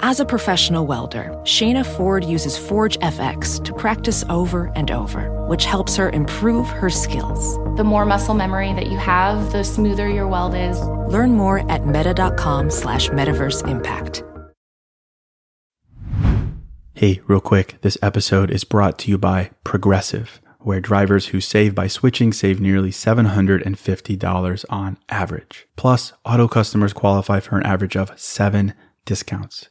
As a professional welder, Shayna Ford uses Forge FX to practice over and over, which helps her improve her skills. The more muscle memory that you have, the smoother your weld is. Learn more at meta.com slash metaverse impact. Hey, real quick, this episode is brought to you by Progressive, where drivers who save by switching save nearly $750 on average. Plus, auto customers qualify for an average of seven discounts.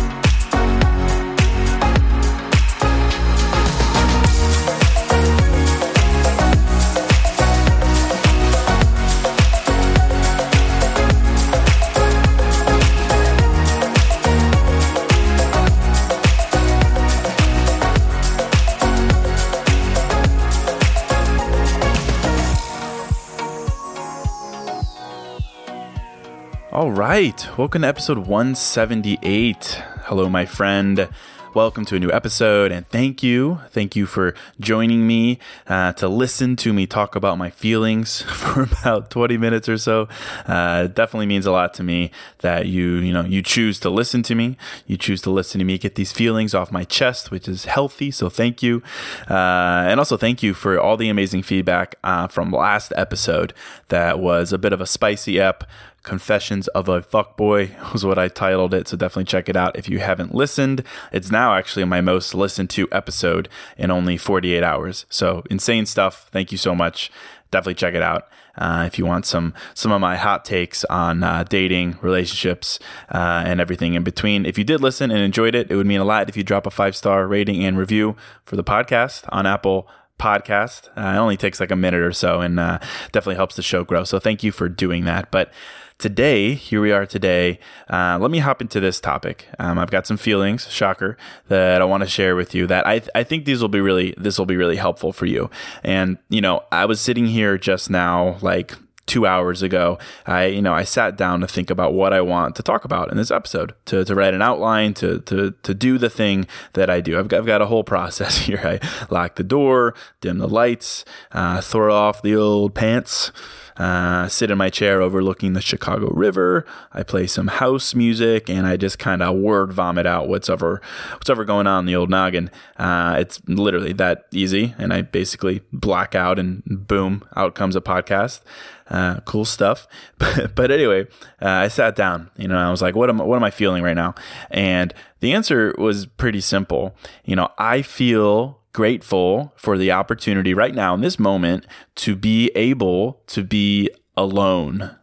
All right. Welcome to episode 178. Hello, my friend. Welcome to a new episode, and thank you. Thank you for joining me uh, to listen to me talk about my feelings for about 20 minutes or so. Uh, it definitely means a lot to me that you, you know, you choose to listen to me. You choose to listen to me get these feelings off my chest, which is healthy. So thank you. Uh, and also thank you for all the amazing feedback uh, from last episode that was a bit of a spicy ep. Confessions of a Fuckboy was what I titled it. So definitely check it out if you haven't listened. It's now actually my most listened to episode in only 48 hours. So insane stuff. Thank you so much. Definitely check it out. Uh, if you want some some of my hot takes on uh, dating, relationships, uh, and everything in between. If you did listen and enjoyed it, it would mean a lot if you drop a five star rating and review for the podcast on Apple Podcast. Uh, it only takes like a minute or so, and uh, definitely helps the show grow. So thank you for doing that. But today, here we are today. Uh, let me hop into this topic. Um, I've got some feelings, shocker, that I want to share with you. That I th- I think these will be really this will be really helpful for you. And you know, I was sitting here just now, like two hours ago, I you know I sat down to think about what I want to talk about in this episode, to, to write an outline, to to to do the thing that I do. I've got, I've got a whole process here. I lock the door, dim the lights, uh, throw off the old pants. Uh, sit in my chair overlooking the Chicago River. I play some house music and I just kind of word vomit out what's ever what's ever going on in the old noggin. Uh, it's literally that easy, and I basically black out and boom, out comes a podcast. Uh, cool stuff. But, but anyway, uh, I sat down, you know, I was like, what am, what am I feeling right now? And the answer was pretty simple. You know, I feel grateful for the opportunity right now in this moment to be able to be alone.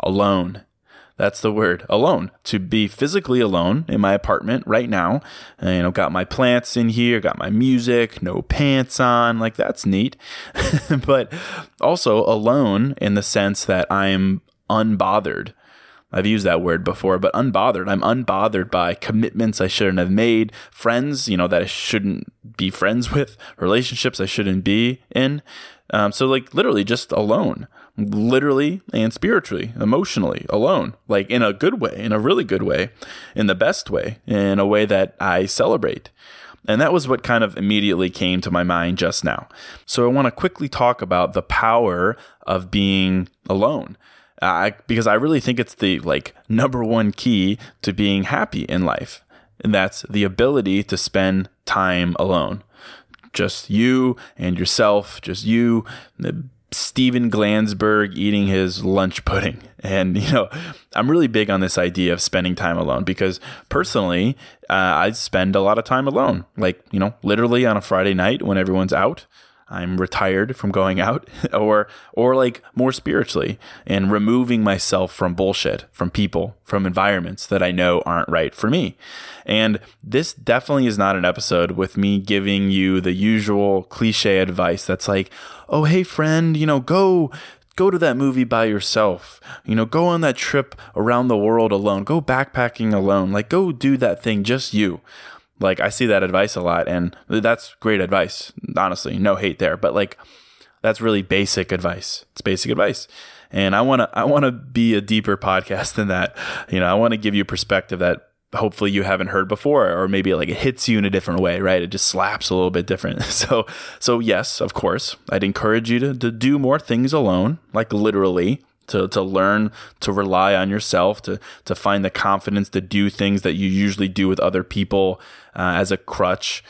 Alone. That's the word, alone. To be physically alone in my apartment right now. And, you know, got my plants in here, got my music, no pants on. Like, that's neat. but also alone in the sense that I'm unbothered. I've used that word before, but unbothered. I'm unbothered by commitments I shouldn't have made, friends, you know, that I shouldn't be friends with, relationships I shouldn't be in. Um, so, like, literally just alone, literally and spiritually, emotionally alone, like in a good way, in a really good way, in the best way, in a way that I celebrate. And that was what kind of immediately came to my mind just now. So, I want to quickly talk about the power of being alone. Uh, because I really think it's the like number one key to being happy in life, and that's the ability to spend time alone, just you and yourself, just you, Steven Glansberg eating his lunch pudding, and you know, I'm really big on this idea of spending time alone because personally, uh, I spend a lot of time alone, like you know, literally on a Friday night when everyone's out. I'm retired from going out or or like more spiritually and removing myself from bullshit, from people, from environments that I know aren't right for me. And this definitely is not an episode with me giving you the usual cliche advice that's like, "Oh, hey friend, you know, go go to that movie by yourself. You know, go on that trip around the world alone. Go backpacking alone. Like go do that thing just you." Like I see that advice a lot and that's great advice. Honestly, no hate there, but like that's really basic advice. It's basic advice. And I want to I want to be a deeper podcast than that. You know, I want to give you perspective that hopefully you haven't heard before or maybe like it hits you in a different way right it just slaps a little bit different so so yes of course i'd encourage you to, to do more things alone like literally to, to learn to rely on yourself, to, to find the confidence to do things that you usually do with other people uh, as a crutch.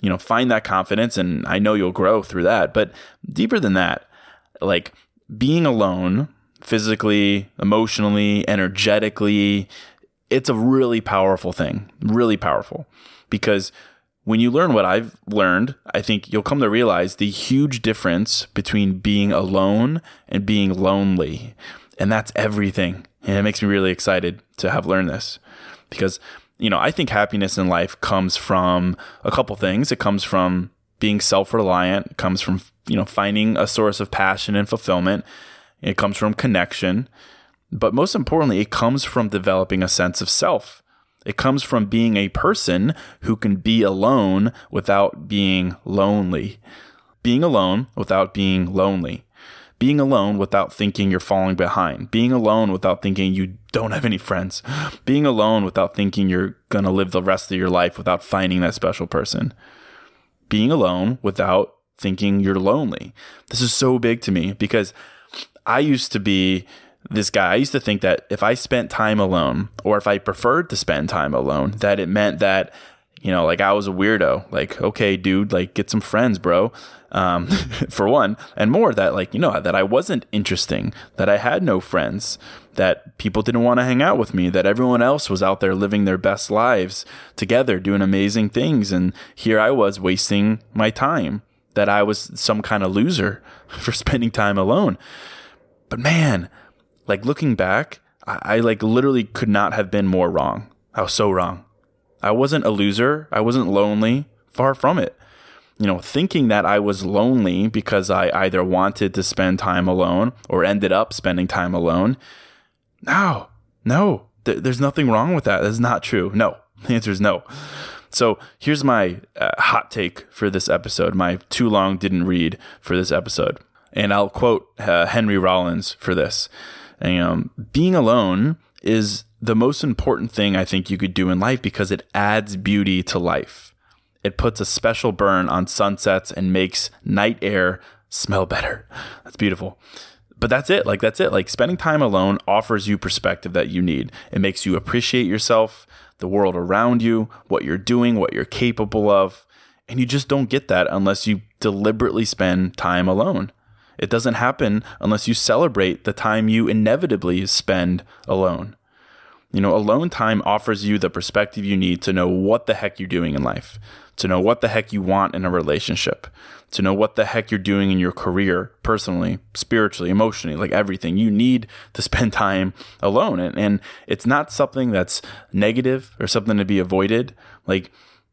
You know, find that confidence, and I know you'll grow through that. But deeper than that, like being alone physically, emotionally, energetically, it's a really powerful thing, really powerful because when you learn what I've learned, I think you'll come to realize the huge difference between being alone and being lonely. And that's everything. And it makes me really excited to have learned this because, you know, I think happiness in life comes from a couple things. It comes from being self reliant, it comes from, you know, finding a source of passion and fulfillment, it comes from connection. But most importantly, it comes from developing a sense of self. It comes from being a person who can be alone without being lonely. Being alone without being lonely. Being alone without thinking you're falling behind. Being alone without thinking you don't have any friends. Being alone without thinking you're going to live the rest of your life without finding that special person. Being alone without thinking you're lonely. This is so big to me because I used to be this guy. I used to think that if I spent time alone, or if I preferred to spend time alone, that it meant that, you know, like I was a weirdo. Like, okay, dude, like get some friends, bro. Um, for one, and more that, like, you know, that I wasn't interesting, that I had no friends, that people didn't want to hang out with me, that everyone else was out there living their best lives together, doing amazing things. And here I was wasting my time, that I was some kind of loser for spending time alone. But man, like looking back, I, I like literally could not have been more wrong. I was so wrong. I wasn't a loser. I wasn't lonely. Far from it. You know, thinking that I was lonely because I either wanted to spend time alone or ended up spending time alone. No, no, th- there's nothing wrong with that. That's not true. No, the answer is no. So here's my uh, hot take for this episode, my too long didn't read for this episode. And I'll quote uh, Henry Rollins for this. Um, being alone is the most important thing I think you could do in life because it adds beauty to life. It puts a special burn on sunsets and makes night air smell better. That's beautiful. But that's it. Like, that's it. Like, spending time alone offers you perspective that you need. It makes you appreciate yourself, the world around you, what you're doing, what you're capable of. And you just don't get that unless you deliberately spend time alone. It doesn't happen unless you celebrate the time you inevitably spend alone. You know, alone time offers you the perspective you need to know what the heck you're doing in life, to know what the heck you want in a relationship, to know what the heck you're doing in your career, personally, spiritually, emotionally, like everything. You need to spend time alone. And, and it's not something that's negative or something to be avoided. Like,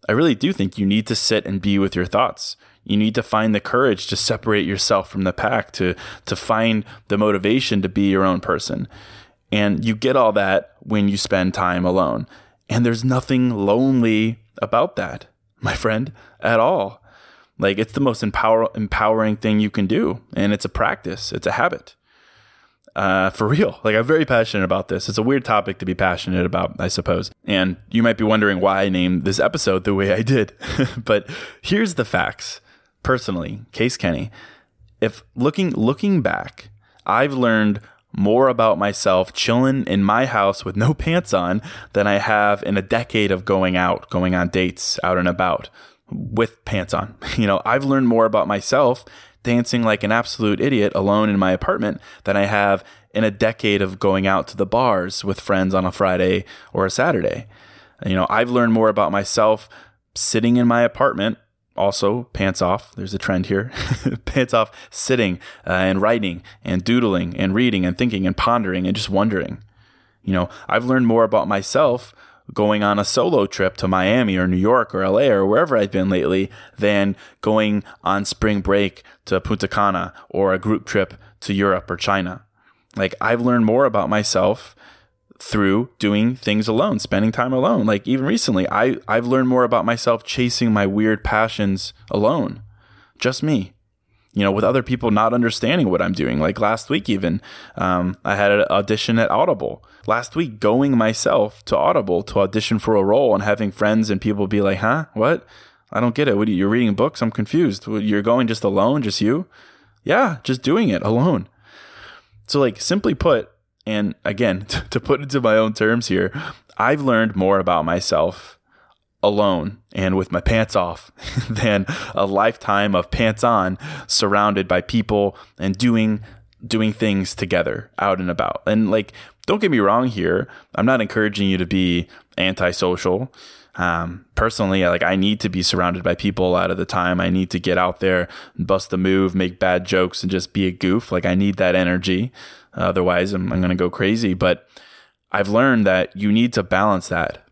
I really do think you need to sit and be with your thoughts. You need to find the courage to separate yourself from the pack, to, to find the motivation to be your own person. And you get all that when you spend time alone. And there's nothing lonely about that, my friend, at all. Like it's the most empower- empowering thing you can do. And it's a practice, it's a habit. Uh, for real. Like I'm very passionate about this. It's a weird topic to be passionate about, I suppose. And you might be wondering why I named this episode the way I did. but here's the facts personally, Case Kenny, if looking looking back, I've learned more about myself chilling in my house with no pants on than I have in a decade of going out, going on dates, out and about with pants on. You know, I've learned more about myself dancing like an absolute idiot alone in my apartment than I have in a decade of going out to the bars with friends on a Friday or a Saturday. You know, I've learned more about myself sitting in my apartment also pants off. There's a trend here. pants off sitting uh, and writing and doodling and reading and thinking and pondering and just wondering. You know, I've learned more about myself going on a solo trip to Miami or New York or LA or wherever I've been lately than going on spring break to Punta Cana or a group trip to Europe or China. Like I've learned more about myself through doing things alone, spending time alone. Like even recently, I I've learned more about myself chasing my weird passions alone. Just me. You know, with other people not understanding what I'm doing. Like last week, even um, I had an audition at Audible. Last week, going myself to Audible to audition for a role and having friends and people be like, "Huh? What? I don't get it. What are you, you're reading books? I'm confused. You're going just alone, just you? Yeah, just doing it alone." So, like, simply put, and again, to put into my own terms here, I've learned more about myself alone and with my pants off than a lifetime of pants on surrounded by people and doing doing things together out and about. And like don't get me wrong here, I'm not encouraging you to be antisocial. Um, personally, like I need to be surrounded by people a lot of the time. I need to get out there, and bust a move, make bad jokes, and just be a goof. Like I need that energy. Otherwise, I'm, I'm going to go crazy. But I've learned that you need to balance that.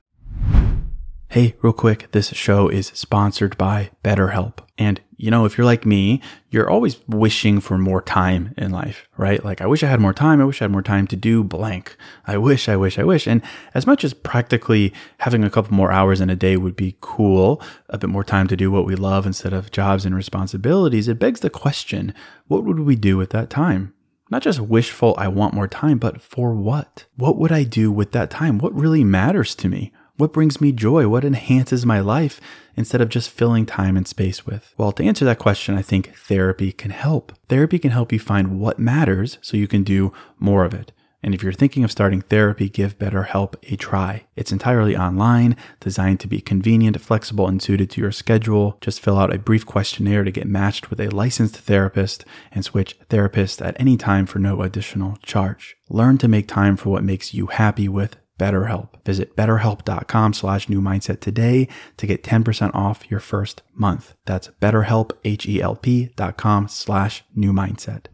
Hey, real quick, this show is sponsored by BetterHelp. And, you know, if you're like me, you're always wishing for more time in life, right? Like, I wish I had more time. I wish I had more time to do blank. I wish, I wish, I wish. And as much as practically having a couple more hours in a day would be cool, a bit more time to do what we love instead of jobs and responsibilities, it begs the question what would we do with that time? Not just wishful, I want more time, but for what? What would I do with that time? What really matters to me? What brings me joy? What enhances my life instead of just filling time and space with? Well, to answer that question, I think therapy can help. Therapy can help you find what matters so you can do more of it. And if you're thinking of starting therapy, give BetterHelp a try. It's entirely online, designed to be convenient, flexible, and suited to your schedule. Just fill out a brief questionnaire to get matched with a licensed therapist and switch therapists at any time for no additional charge. Learn to make time for what makes you happy with BetterHelp. Visit betterhelp.com slash new mindset today to get 10% off your first month. That's betterhelp, H-E-L-P dot com slash new mindset.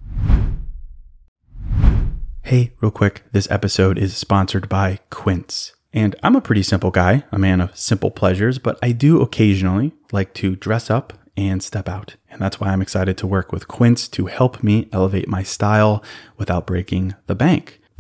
Hey, real quick, this episode is sponsored by Quince. And I'm a pretty simple guy, a man of simple pleasures, but I do occasionally like to dress up and step out. And that's why I'm excited to work with Quince to help me elevate my style without breaking the bank.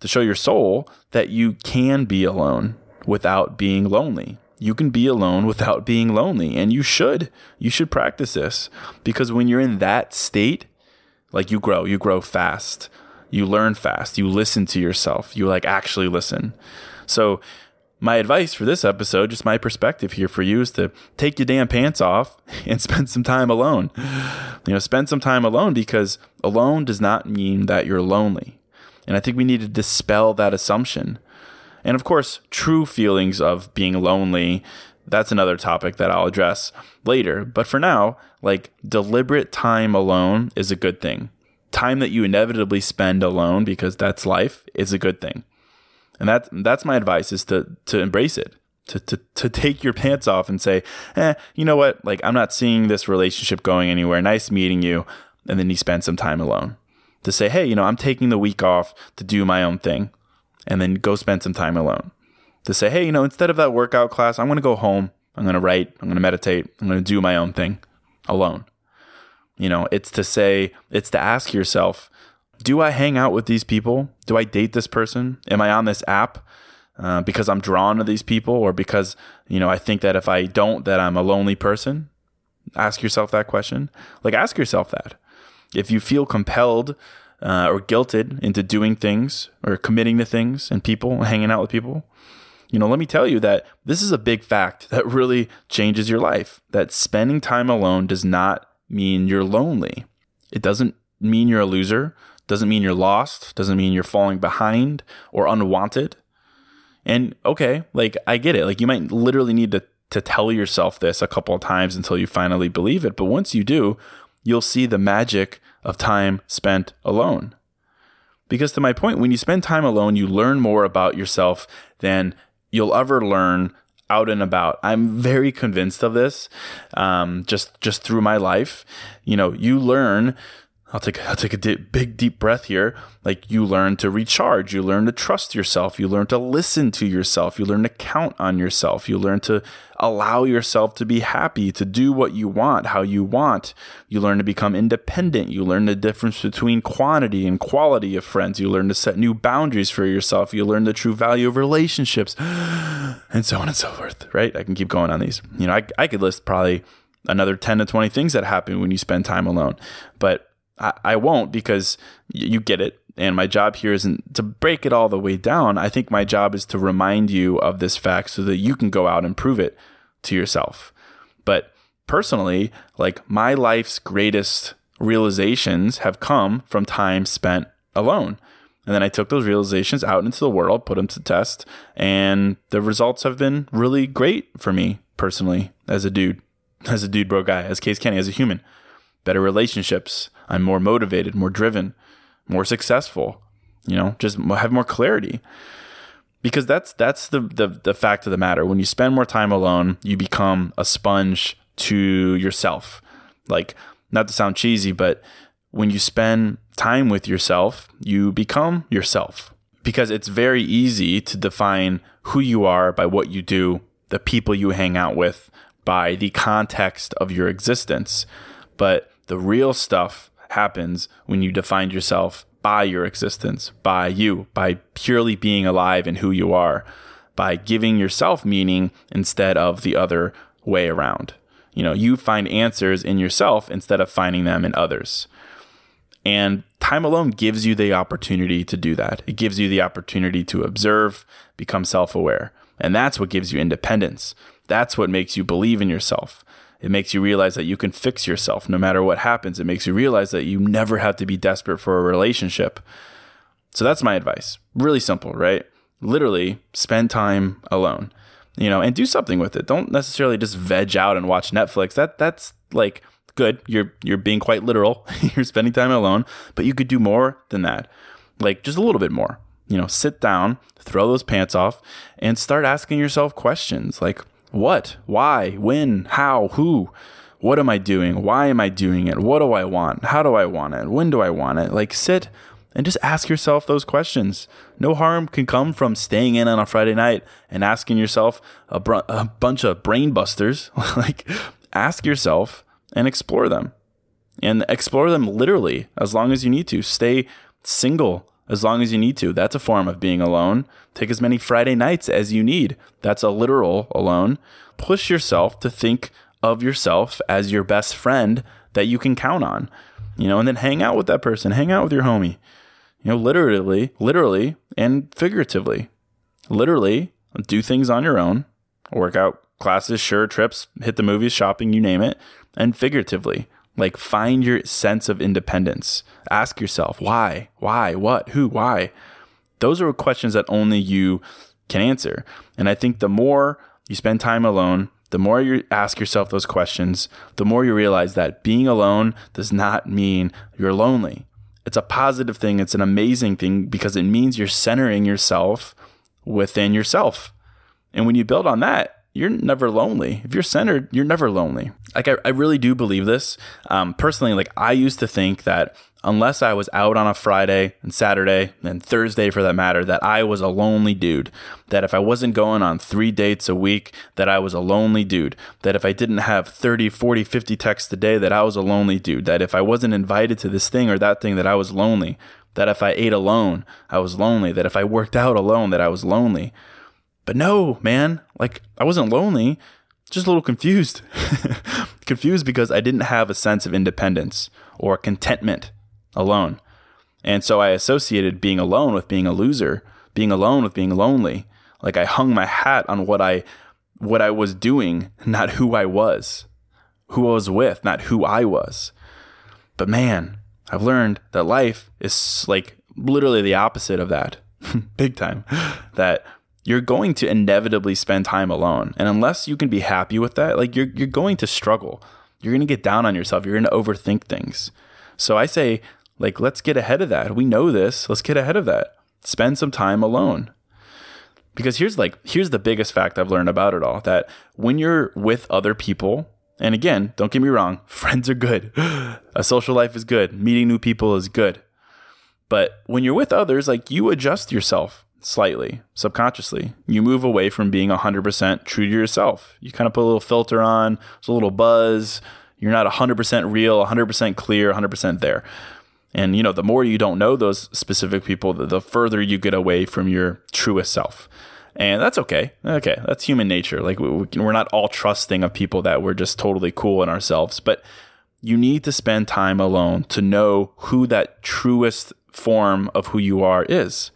to show your soul that you can be alone without being lonely. You can be alone without being lonely, and you should. You should practice this because when you're in that state, like you grow, you grow fast, you learn fast, you listen to yourself, you like actually listen. So, my advice for this episode, just my perspective here for you, is to take your damn pants off and spend some time alone. You know, spend some time alone because alone does not mean that you're lonely. And I think we need to dispel that assumption. And of course, true feelings of being lonely, that's another topic that I'll address later. But for now, like deliberate time alone is a good thing. Time that you inevitably spend alone because that's life is a good thing. And that that's my advice is to to embrace it. To, to, to take your pants off and say, eh, you know what? Like, I'm not seeing this relationship going anywhere. Nice meeting you. And then you spend some time alone to say, hey, you know, I'm taking the week off to do my own thing and then go spend some time alone. To say, hey, you know, instead of that workout class, I'm going to go home. I'm going to write. I'm going to meditate. I'm going to do my own thing alone. You know, it's to say, it's to ask yourself, do I hang out with these people? Do I date this person? Am I on this app uh, because I'm drawn to these people or because, you know, I think that if I don't, that I'm a lonely person? Ask yourself that question. Like, ask yourself that. If you feel compelled uh, or guilted into doing things or committing to things and people, hanging out with people, you know, let me tell you that this is a big fact that really changes your life. That spending time alone does not mean you're lonely. It doesn't mean you're a loser, doesn't mean you're lost, doesn't mean you're falling behind or unwanted. And okay, like I get it. Like you might literally need to to tell yourself this a couple of times until you finally believe it, but once you do, you'll see the magic of time spent alone. Because to my point, when you spend time alone, you learn more about yourself than you'll ever learn out and about. I'm very convinced of this. Um, just just through my life, you know, you learn I'll take I'll take a big deep breath here. Like you learn to recharge, you learn to trust yourself, you learn to listen to yourself, you learn to count on yourself, you learn to allow yourself to be happy, to do what you want, how you want. You learn to become independent, you learn the difference between quantity and quality of friends, you learn to set new boundaries for yourself, you learn the true value of relationships, and so on and so forth, right? I can keep going on these. You know, I I could list probably another 10 to 20 things that happen when you spend time alone. But I, I won't because you get it. And my job here isn't to break it all the way down. I think my job is to remind you of this fact so that you can go out and prove it to yourself. But personally, like my life's greatest realizations have come from time spent alone. And then I took those realizations out into the world, put them to test, and the results have been really great for me personally as a dude, as a dude bro guy, as Case Kenny, as a human. Better relationships, I'm more motivated, more driven, more successful, you know, just have more clarity. Because that's that's the, the the fact of the matter. When you spend more time alone, you become a sponge to yourself. Like not to sound cheesy, but when you spend time with yourself, you become yourself. Because it's very easy to define who you are by what you do, the people you hang out with, by the context of your existence. But the real stuff happens when you define yourself by your existence, by you, by purely being alive and who you are, by giving yourself meaning instead of the other way around. You know, you find answers in yourself instead of finding them in others. And time alone gives you the opportunity to do that. It gives you the opportunity to observe, become self aware. And that's what gives you independence. That's what makes you believe in yourself. It makes you realize that you can fix yourself no matter what happens. It makes you realize that you never have to be desperate for a relationship. So that's my advice. Really simple, right? Literally spend time alone. You know, and do something with it. Don't necessarily just veg out and watch Netflix. That that's like good. You're you're being quite literal. you're spending time alone, but you could do more than that. Like just a little bit more. You know, sit down, throw those pants off and start asking yourself questions like what? Why? When? How? Who? What am I doing? Why am I doing it? What do I want? How do I want it? When do I want it? Like sit and just ask yourself those questions. No harm can come from staying in on a Friday night and asking yourself a, br- a bunch of brain busters. like ask yourself and explore them. And explore them literally as long as you need to. Stay single as long as you need to. That's a form of being alone. Take as many Friday nights as you need. That's a literal alone. Push yourself to think of yourself as your best friend that you can count on. You know, and then hang out with that person, hang out with your homie. You know, literally, literally and figuratively. Literally, do things on your own, workout classes, sure, trips, hit the movies, shopping, you name it, and figuratively like find your sense of independence. Ask yourself why, why, what, who, why. Those are questions that only you can answer. And I think the more you spend time alone, the more you ask yourself those questions, the more you realize that being alone does not mean you're lonely. It's a positive thing. It's an amazing thing because it means you're centering yourself within yourself. And when you build on that, you're never lonely. If you're centered, you're never lonely. Like I, I really do believe this. Um, personally, like I used to think that unless I was out on a Friday and Saturday and Thursday for that matter, that I was a lonely dude. That if I wasn't going on three dates a week, that I was a lonely dude. That if I didn't have 30, 40, 50 texts a day, that I was a lonely dude. That if I wasn't invited to this thing or that thing, that I was lonely. that if I ate alone, I was lonely, that if I worked out alone, that I was lonely. But no, man, like I wasn't lonely, just a little confused. confused because I didn't have a sense of independence or contentment alone. And so I associated being alone with being a loser, being alone with being lonely. Like I hung my hat on what I what I was doing, not who I was. Who I was with, not who I was. But man, I've learned that life is like literally the opposite of that. Big time. That you're going to inevitably spend time alone. And unless you can be happy with that, like you're you're going to struggle. You're going to get down on yourself. You're going to overthink things. So I say like let's get ahead of that. We know this. Let's get ahead of that. Spend some time alone. Because here's like here's the biggest fact I've learned about it all that when you're with other people, and again, don't get me wrong, friends are good. A social life is good. Meeting new people is good. But when you're with others, like you adjust yourself slightly, subconsciously. You move away from being 100% true to yourself. You kind of put a little filter on, there's a little buzz. You're not 100% real, 100% clear, 100% there. And you know, the more you don't know those specific people, the, the further you get away from your truest self. And that's okay. Okay, that's human nature. Like we, we're not all trusting of people that we're just totally cool in ourselves, but you need to spend time alone to know who that truest form of who you are is.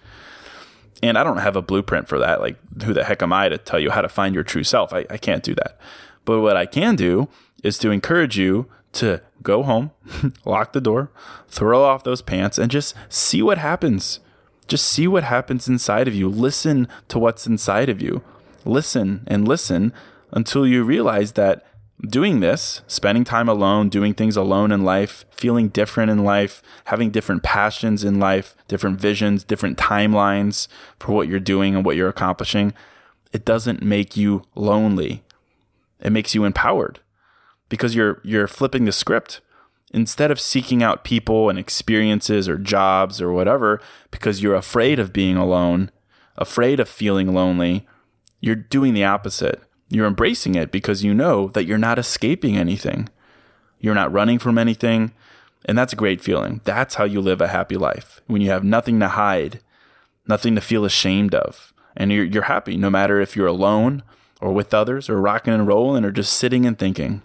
And I don't have a blueprint for that. Like, who the heck am I to tell you how to find your true self? I, I can't do that. But what I can do is to encourage you to go home, lock the door, throw off those pants, and just see what happens. Just see what happens inside of you. Listen to what's inside of you. Listen and listen until you realize that doing this, spending time alone, doing things alone in life, feeling different in life, having different passions in life, different visions, different timelines for what you're doing and what you're accomplishing, it doesn't make you lonely. It makes you empowered because you're you're flipping the script. Instead of seeking out people and experiences or jobs or whatever because you're afraid of being alone, afraid of feeling lonely, you're doing the opposite you're embracing it because you know that you're not escaping anything. You're not running from anything. And that's a great feeling. That's how you live a happy life when you have nothing to hide, nothing to feel ashamed of. And you're, you're happy no matter if you're alone or with others or rocking and rolling or just sitting and thinking.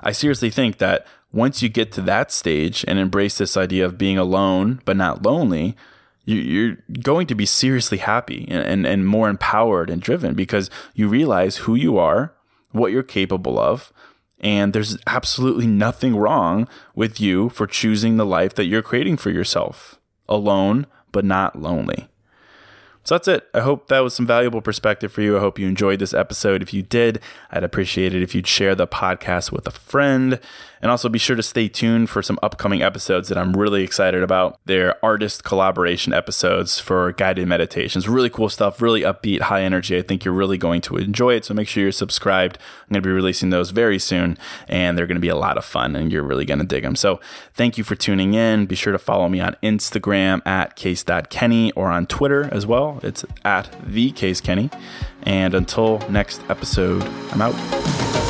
I seriously think that once you get to that stage and embrace this idea of being alone but not lonely, you're going to be seriously happy and, and, and more empowered and driven because you realize who you are, what you're capable of, and there's absolutely nothing wrong with you for choosing the life that you're creating for yourself, alone but not lonely. So that's it. I hope that was some valuable perspective for you. I hope you enjoyed this episode. If you did, I'd appreciate it if you'd share the podcast with a friend. And also be sure to stay tuned for some upcoming episodes that I'm really excited about. They're artist collaboration episodes for guided meditations. Really cool stuff, really upbeat, high energy. I think you're really going to enjoy it. So make sure you're subscribed. I'm going to be releasing those very soon, and they're going to be a lot of fun, and you're really going to dig them. So thank you for tuning in. Be sure to follow me on Instagram at case.kenny or on Twitter as well. It's at the case Kenny. And until next episode, I'm out.